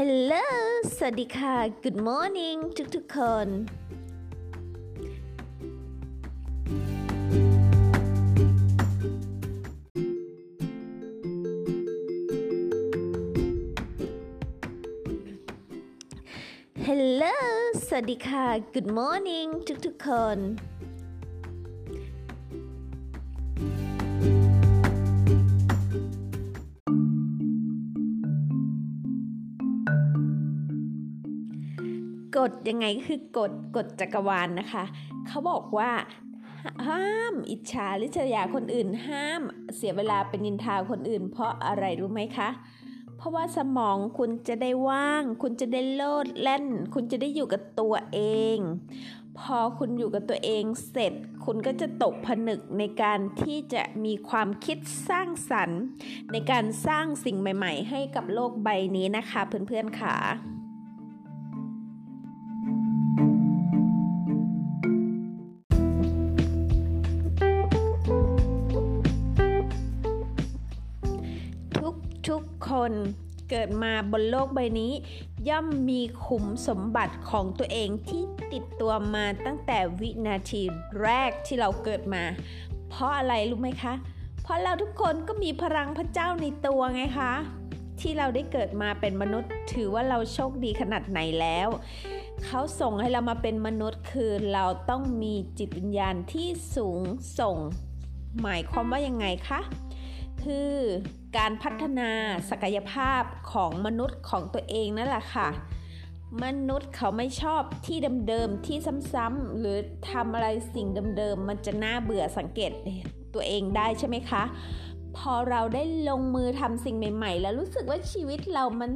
Hello สวัสดีค่ะ Good morning ทุกทุกๆคน Hello สวัสดีค่ะ Good morning ทุกทุกๆคน ยังไงคือกฎกฎจักรวาลนนะคะ เขาบอกว่าห้ามอิจฉาริษยาคนอื่น ห้ามเสียเวลาเป็นนินทาคนอื่น เพราะอะไรรู้ไหมคะ เพราะว่าสมองคุณจะได้ว่าง คุณจะได้โลดแล่น คุณจะได้อยู่กับตัวเอง พอคุณอยู่กับตัวเองเสร็จ คุณก็จะตกผนึกในการที่จะมีความคิดสร้างสรรค์ ในการสร้างสิ่งใหม่ ๆ ให้กับโลกใบนี้นะคะเพื่อนๆค่ะ เกิดมาบนโลกใบนี้ ย่อมมีขุมสมบัติของตัวเองที่ติดตัวมาตั้งแต่วินาทีแรกที่เราเกิดมา เพราะอะไรรู้ไหมคะ เพราะเราทุกคนก็มีพลังพระเจ้าในตัวไงคะ ที่เราได้เกิดมาเป็นมนุษย์ ถือว่าเราโชคดีขนาดไหนแล้วเขาส่งให้เรามาเป็นมนุษย์คือเราต้องมีจิตวิญญาณที่สูงส่ง หมายความว่ายังไงคะ คือการพัฒนาศักยภาพของมนุษย์ของตัวเองนั่นแหละค่ะ มนุษย์เขาไม่ชอบที่เดิมๆที่ซ้ำๆหรือทำอะไรสิ่งเดิมๆมันจะน่าเบื่อสังเกตตัวเองได้ใช่ไหมคะ พอเราได้ลงมือทำสิ่งใหม่ ๆ แล้วรู้สึกว่าชีวิตเรามัน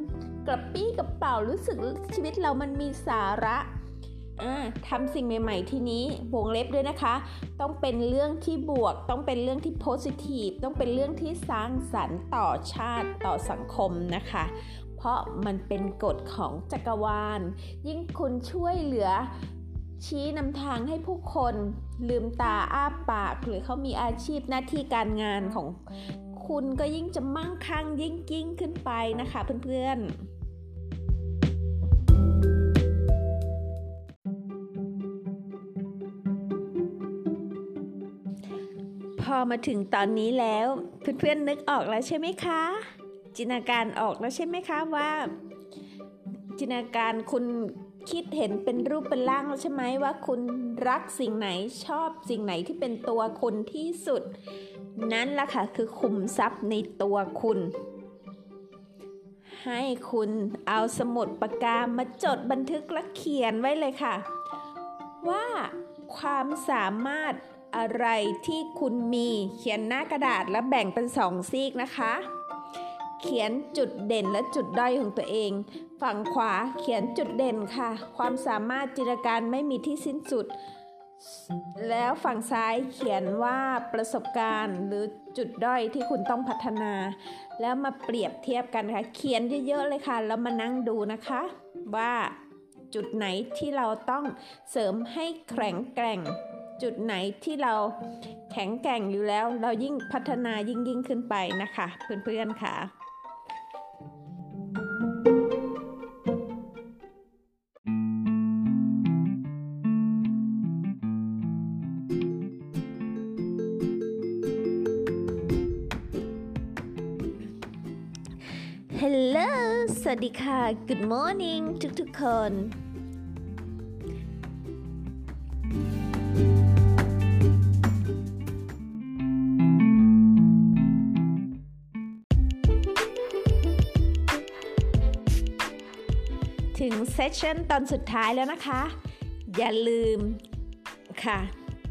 กระปี้กระเป๋ารู้สึกชีวิตเรามันมีสาระ ทำสิ่งใหม่ ๆ ที่นี้วงเล็บด้วยนะคะ ต้องเป็นเรื่องที่บวก ต้องเป็นเรื่องที่โพสิทีฟต้องเป็นเรื่องที่สร้างสรรค์ต่อชาติต่อสังคมนะคะ เพราะมันเป็นกฎของจักรวาล ยิ่งคุณช่วยเหลือชี้นำทางให้ผู้คนลืมตาอ้าปาก หรือเขามีอาชีพหน้าที่การงานของคุณก็ยิ่งจะมั่งคั่งยิ่งยิ่งขึ้นไปนะคะเพื่อนๆ อมาถึงตอนนี้แล้ว เพื่อนๆนึกออกแล้วใช่ไหมคะ จินตนาการออกแล้วใช่ไหมคะว่า จินตนาการคุณคิดเห็นเป็นรูปเป็นร่างแล้วใช่ไหมว่าคุณรักสิ่งไหนชอบสิ่งไหนที่เป็นตัวคุณที่สุด นั่นแหละค่ะคือคุมทรัพย์ในตัวคุณ ให้คุณเอาสมุดปากกามาจดบันทึกและเขียนไว้เลยค่ะ ว่าความสามารถ อะไรที่คุณมีเขียนหน้ากระดาษแล้วแบ่งเป็นสองซีกนะคะ เขียนจุดเด่นและจุดด้อยของตัวเอง ฝั่งขวาเขียนจุดเด่นค่ะ ความสามารถจินตนาการไม่มีที่สิ้นสุด แล้วฝั่งซ้ายเขียนว่าประสบการณ์หรือจุดด้อยที่คุณต้องพัฒนา แล้วมาเปรียบเทียบกันค่ะ เขียนเยอะๆเลยค่ะ แล้วมานั่งดูนะคะ ว่าจุดไหนที่เราต้องเสริมให้แข็งแกร่ง จุดไหนที่เราแข็งแกร่งอยู่แล้ว เรายิ่งพัฒนายิ่งยิ่งขึ้นไปนะคะเพื่อนๆค่ะ Hello สวัสดีค่ะ Good morning ทุกๆคนถึง ซสชันตอนสุดท้ายแล้วนะคะ อย่าลืมค่ะ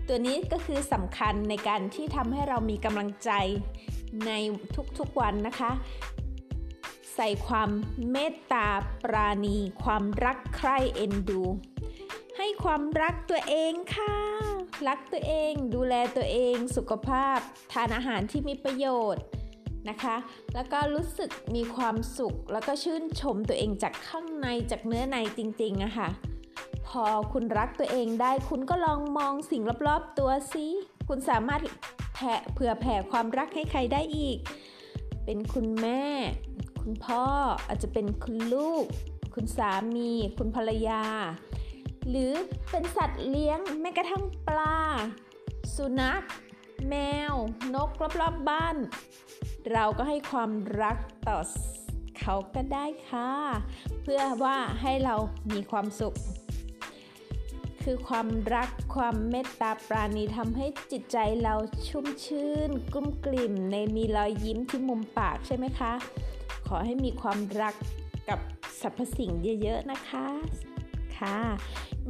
ตัวนี้ก็คือสำคัญในการที่ทำให้เรามีกำลังใจในทุกๆวันนะคะ ใส่ความเมตตาปราณี ความรักใคร่เอ็นดู ให้ความรักตัวเองค่ะ รักตัวเอง ดูแลตัวเอง สุขภาพ ทานอาหารที่มีประโยชน์ นะคะ แล้วก็รู้สึกมีความสุข แล้วก็ชื่นชมตัวเองจากข้างในจากเนื้อในจริงๆอะค่ะ พอคุณรักตัวเองได้ คุณก็ลองมองสิ่งรอบๆตัวสิคุณสามารถแผ่เผื่อแผ่ความรักให้ใครได้อีก เป็นคุณแม่ คุณพ่ออาจจะเป็นคุณลูก คุณสามี คุณภรรยา หรือเป็นสัตว์เลี้ยงแม้กระทั่งปลา สุนัข แมว นกรอบๆบบ้าน เราก็ให้ความรักต่อเขาก็ได้ค่ะ เพื่อว่าให้เรามีความสุข คือความรักความเมตตาปราณีทำให้จิตใจเราชุ่มชื่น กุ้มกลิ่มในมีรอยยิ้มที่มุมปากใช่ไหมคะ ขอให้มีความรักกับสรรพสิ่งเยอะ ๆ นะคะค่ะ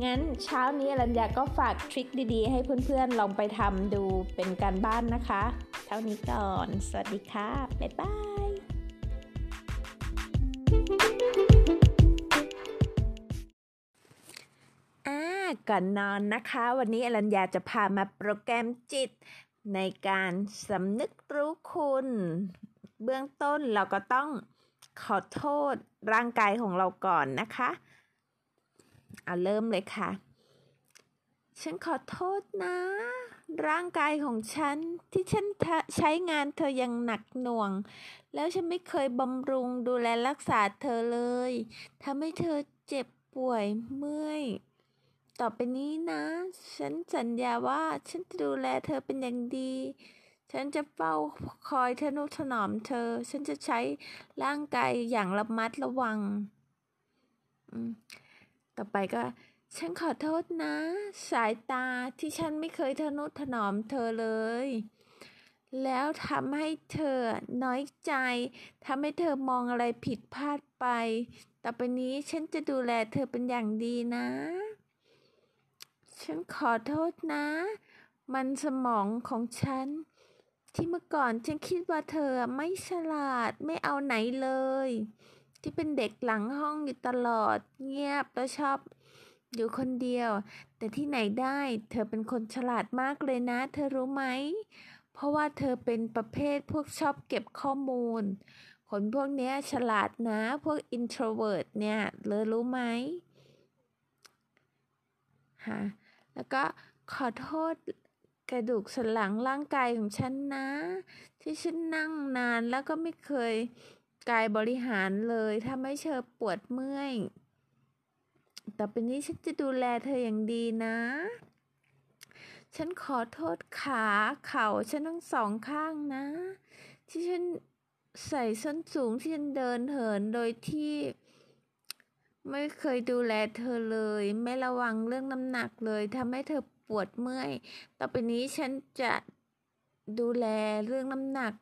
งั้นเช้านี้อรัญญาก็ฝากทริคดีๆ ให้เพื่อนๆ ลองไปทำดูเป็นการบ้านนะคะ ท่านี้ก่อน สวัสดีค่ะ บ๊ายบายก่อนนอนนะคะ วันนี้อรัญญาจะพามาโปรแกรมจิต ในการสำนึกรู้คุณ เบื้องต้นเราก็ต้องขอโทษร่างกายของเราก่อนนะคะเอาเริ่มเลยค่ะ ฉันขอโทษนะ ร่างกายของฉันที่ฉันใช้งานเธอยังหนักหน่วง แล้วฉันไม่เคยบำรุงดูแลรักษาเธอเลยทำให้เธอเจ็บป่วยเมื่อยต่อไปนี้นะ ฉันสัญญาว่าฉันจะดูแลเธอเป็นอย่างดี ฉันจะเฝ้าคอยทนุถนอมเธอ ฉันจะใช้ร่างกายอย่างระมัดระวัง ต่อไปก็ ฉันขอโทษนะ สายตาที่ฉันไม่เคยทนุถนอมเธอเลย แล้วทำให้เธอน้อยใจทำให้เธอมองอะไรผิดพลาดไป ต่อไปนี้ฉันจะดูแลเธอเป็นอย่างดีนะ ฉันขอโทษนะ มันสมองของฉัน ที่เมื่อก่อนฉันคิดว่าเธอไม่ฉลาดไม่เอาไหนเลย ที่เป็นเด็กหลังห้องอยู่ตลอดเงียบแล้วชอบ อยู่คนเดียว แต่ที่ไหนได้ เธอเป็นคนฉลาดมากเลยนะ เธอรู้ไหม เพราะว่าเธอเป็นประเภทพวกชอบเก็บข้อมูล คนพวกนี้ฉลาดนะ พวก introvert เนี่ยเลยรู้ไหมฮะแล้วก็ขอโทษกระดูกสันหลังร่างกายของฉันนะ ที่ฉันนั่งนานแล้วก็ไม่เคยกายบริหารเลยทำให้เธอปวดเมื่อย ต่อไปนี้ฉันจะดูแลเธออย่างดีนะ ฉันขอโทษขาเข่าฉันทั้งสองข้างนะ ที่ฉันใส่ส้นสูงที่ฉันเดินเหินโดยที่ ไม่เคยดูแลเธอเลย ไม่ระวังเรื่องน้ำหนักเลยทำให้เธอปวดเมื่อย ต่อไปนี้ฉันจะดูแลเรื่องน้ำหนัก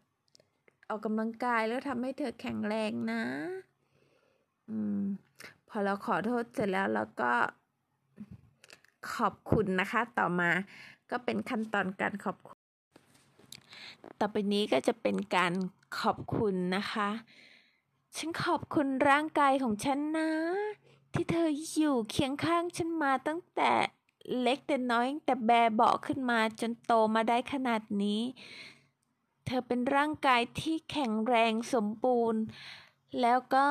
ออกกำลังกายแล้วทำให้เธอแข็งแรงนะ อืม พอเราขอโทษเสร็จแล้วเราก็ขอบคุณนะคะ ต่อมาก็เป็นขั้นตอนการขอบคุณ ต่อไปนี้ก็จะเป็นการขอบคุณนะคะ ฉันขอบคุณร่างกายของฉันนะ ที่เธออยู่เคียงข้างฉันมาตั้งแต่เล็กแต่น้อยแต่แบเบาขึ้นมาจนโตมาได้ขนาดนี้ เธอเป็นร่างกายที่แข็งแรงสมบูรณ์ แล้วก็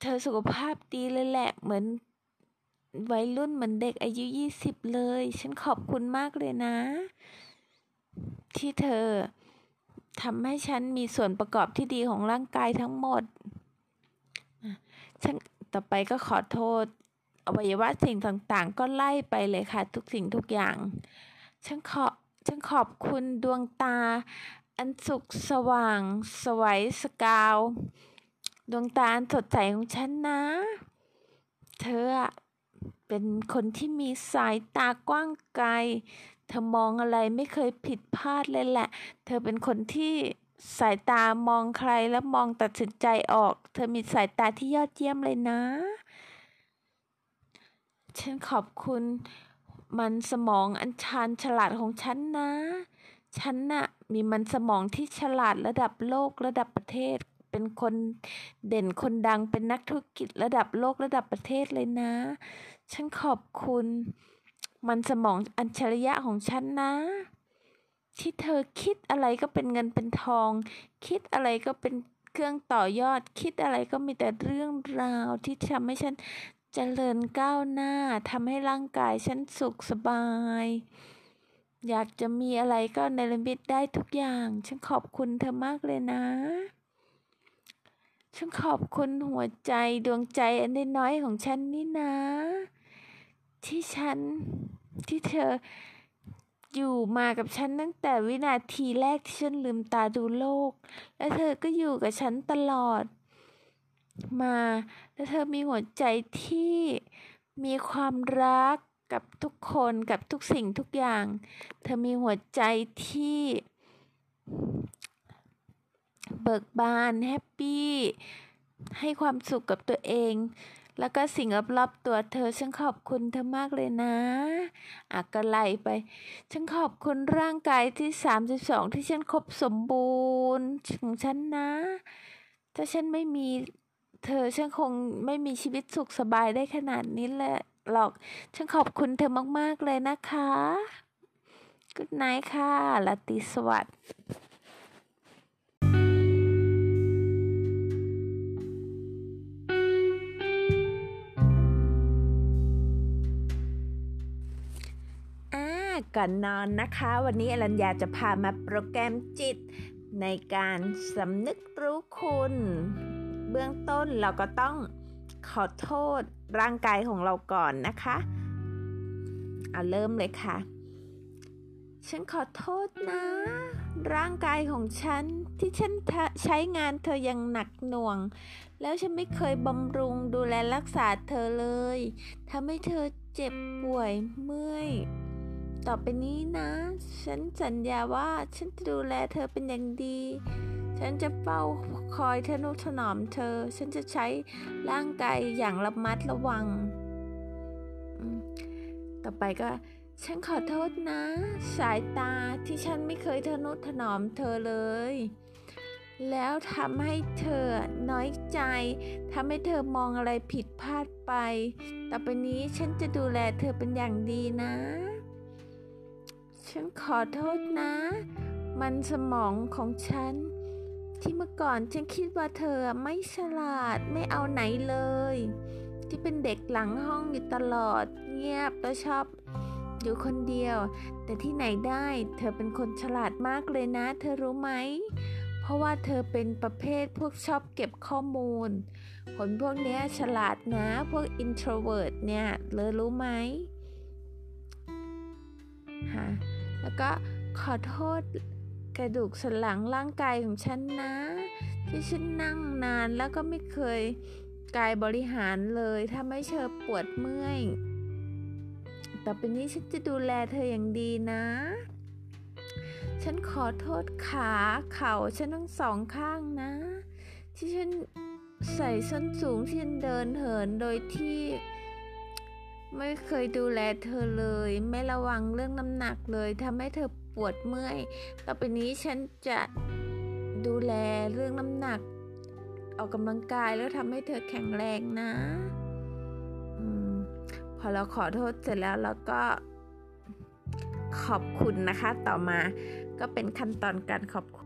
เธอสุขภาพดีเลยแหละ เหมือนวัยรุ่นเหมือนเด็กอายุยี่สิบเลย ฉันขอบคุณมากเลยนะ ที่เธอทำให้ฉันมีส่วนประกอบที่ดีของร่างกายทั้งหมด ฉันต่อไปก็ขอโทษ อวัยวะสิ่งต่างๆ ก็ไล่ไปเลยค่ะ ทุกสิ่งทุกอย่าง ฉันขอฉันขอบคุณดวงตา อันสุขสว่าง สวยสกาว ดวงตาอันสดใสของฉันนะ เธอเป็นคนที่มีสายตากว้างไกล เธอมองอะไรไม่เคยผิดพลาดเลยแหละ เธอเป็นคนที่สายตามองใครแล้วมองตัดสินใจออก เธอมีสายตาที่ยอดเยี่ยมเลยนะ ฉันขอบคุณมันสมองอันชาญฉลาดของฉันนะ ฉันน่ะมีมันสมองที่ฉลาดระดับโลกระดับประเทศ เป็นคนเด่นคนดังเป็นนักธุรกิจระดับโลกระดับประเทศเลยนะ ฉันขอบคุณ มันสมองอัญชริยะของฉันนะ ที่เธอคิดอะไรก็เป็นเงินเป็นทอง คิดอะไรก็เป็นเครื่องต่อยอด คิดอะไรก็มีแต่เรื่องราวที่ทำให้ฉันเจริญก้าวหน้าทำให้ร่างกายฉันสุขสบาย อยากจะมีอะไรก็ในลมิตได้ทุกอย่าง ฉันขอบคุณเธอมากเลยนะ ฉันขอบคุณหัวใจดวงใจอันน้อยของฉันนี่นะ ที่ฉันที่เธออยู่มากับฉันตั้งแต่วินาทีแรกที่ฉันลืมตาดูโลก และเธอก็อยู่กับฉันตลอด มา และเธอมีหัวใจที่มีความรักกับทุกคนกับทุกสิ่งทุกอย่าง เธอมีหัวใจที่ เบิกบานแฮปปี้ให้ความสุขกับตัวเอง แล้วก็สิ่งรอบๆตัวเธอ ฉันขอบคุณเธอมากเลยนะอะก็ไล่ไป ฉันขอบคุณร่างกายที่สามสิบสองที่ฉันครบสมบูรณ์ของฉันนะ ถ้าฉันไม่มีเธอฉันคงไม่มีชีวิตสุขสบายได้ขนาดนี้แหละหรอก ฉันขอบคุณเธอมากๆเลยนะคะกุดไนค่ะลาติสวัสดิ์ ก่อนนอนนะคะ วันนี้อรัญญาจะพามาโปรแกรมจิต ในการสำนึกรู้คุณ เบื้องต้นเราก็ต้องขอโทษร่างกายของเราก่อนนะคะเอาเริ่มเลยค่ะ ฉันขอโทษนะ ร่างกายของฉันที่ฉันใช้งานเธออย่างหนักหน่วง แล้วฉันไม่เคยบำรุงดูแลรักษาเธอเลยทำให้เธอเจ็บป่วยเมื่อย ต่อไปนี้นะ ฉันสัญญาว่าฉันจะดูแลเธอเป็นอย่างดี ฉันจะเฝ้าคอยเธอนุถนอมเธอ ฉันจะใช้ร่างกายอย่างระมัดระวัง ต่อไปก็ ฉันขอโทษนะ สายตาที่ฉันไม่เคยเธอนุถนอมเธอเลย แล้วทำให้เธอน้อยใจทำให้เธอมองอะไรผิดพลาดไป ต่อไปนี้ฉันจะดูแลเธอเป็นอย่างดีนะ ฉันขอโทษนะ มันสมองของฉัน ที่เมื่อก่อนฉันคิดว่าเธอไม่ฉลาดไม่เอาไหนเลย ที่เป็นเด็กหลังห้องอยู่ตลอด เงียบแล้วชอบอยู่คนเดียว แต่ที่ไหนได้ เธอเป็นคนฉลาดมากเลยนะ เธอรู้ไหม เพราะว่าเธอเป็นประเภทพวกชอบเก็บข้อมูล คนพวกนี้ฉลาดนะ พวก introvert เนี่ย เลยรู้ไหมฮะ แล้วก็ขอโทษกระดูกสันหลังร่างกายของฉันนะ ที่ฉันนั่งนานแล้วก็ไม่เคยกายบริหารเลยทำให้เธอปวดเมื่อยต่อไปนี้ฉันจะดูแลเธออย่างดีนะ ฉันขอโทษขาเข่าฉันทั้งสองข้างนะ ที่ฉันใส่ส้นสูงที่ฉันเดินเหินโดยที่ ไม่เคยดูแลเธอเลย ไม่ระวังเรื่องน้ำหนักเลยทำให้เธอปวดเมื่อย ต่อไปนี้ฉันจะดูแลเรื่องน้ำหนัก ออกกำลังกายแล้วทำให้เธอแข็งแรงนะอพอเราขอโทษเสร็จแล้วเราก็ขอบคุณนะคะ ต่อมาก็เป็นขั้นตอนการขอบคุณ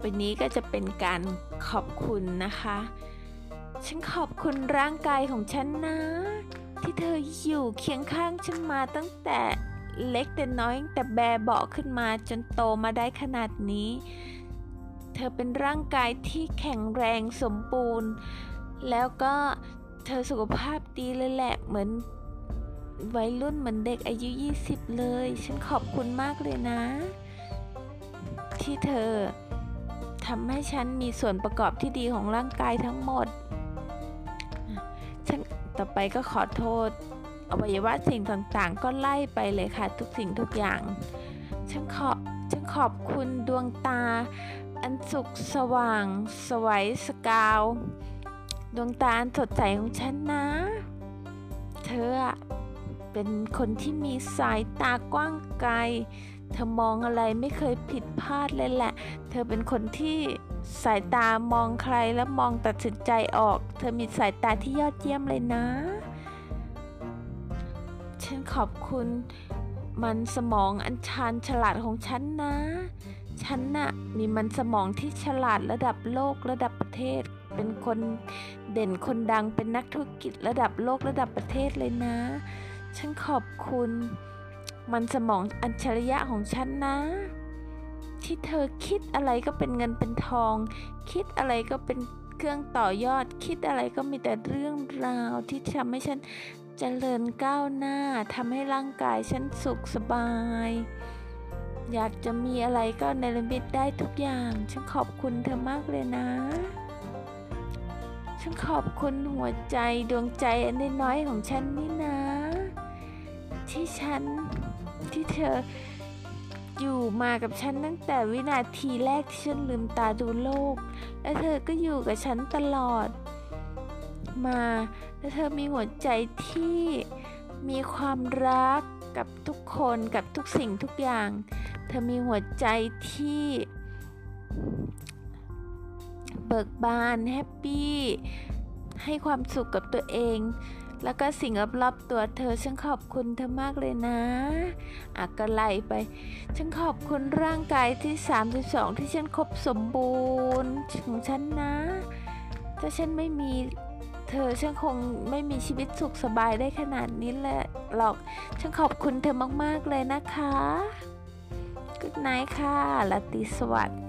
ไปนี้ก็จะเป็นการขอบคุณนะคะ ฉันขอบคุณร่างกายของฉันนะ ที่เธออยู่เคียงข้างฉันมาตั้งแต่เล็กแต่น้อยแต่แบเบาขึ้นมาจนโตมาได้ขนาดนี้ เธอเป็นร่างกายที่แข็งแรงสมบูรณ์ แล้วก็เธอสุขภาพดีเลยแหละเหมือนวัยรุ่นเหมือนเด็กอายุ 20 เลย ฉันขอบคุณมากเลยนะ ที่เธอ ทำให้ฉันมีส่วนประกอบที่ดีของร่างกายทั้งหมด ฉันต่อไปก็ขอโทษ อวัยวะสิ่งต่างๆ ก็ไล่ไปเลยค่ะทุกสิ่งทุกอย่าง ฉันขอฉันขอบคุณดวงตา อันสุขสว่าง สวยสกาว ดวงตาอันสดใสของฉันนะ เธอเป็นคนที่มีสายตากว้างไกล เธอมองอะไรไม่เคยผิดพลาดเลยแหละ เธอเป็นคนที่สายตามองใครแล้วมองตัดสินใจออก เธอมีสายตาที่ยอดเยี่ยมเลยนะ ฉันขอบคุณมันสมองอันชาญฉลาดของฉันนะ ฉันน่ะมีมันสมองที่ฉลาดระดับโลกระดับประเทศ เป็นคนเด่นคนดังเป็นนักธุรกิจระดับโลกระดับประเทศเลยนะ ฉันขอบคุณ มันสมองอัจฉริยะของฉันนะ ที่เธอคิดอะไรก็เป็นเงินเป็นทอง คิดอะไรก็เป็นเครื่องต่อยอด คิดอะไรก็มีแต่เรื่องราวที่ทำให้ฉันเจริญก้าวหน้าทำให้ร่างกายฉันสุขสบาย อยากจะมีอะไรก็เนรมิตได้ทุกอย่าง ฉันขอบคุณเธอมากเลยนะฉันขอบคุณหัวใจดวงใจอันน้อยๆของฉันนี่นะ ที่ฉัน ที่เธออยู่มากับฉันตั้งแต่วินาทีแรกที่ฉันลืมตาดูโลก และเธอก็อยู่กับฉันตลอด มา และเธอมีหัวใจที่มีความรักกับทุกคนกับทุกสิ่งทุกอย่าง เธอมีหัวใจที่เบิกบานแฮปปี้ให้ความสุขกับตัวเอง แล้วก็สิ่งรอบๆตัวเธอ ฉันขอบคุณเธอมากเลยนะอะก็ไล่ไป ฉันขอบคุณร่างกายที่ 32 ที่ฉันครบสมบูรณ์ของฉันนะ ถ้าฉันไม่มีเธอฉันคงไม่มีชีวิตสุขสบายได้ขนาดนี้แหละหรอก ฉันขอบคุณเธอมาก ๆ เลยนะคะ Good night ค่ะลาตรีสวัสดิ์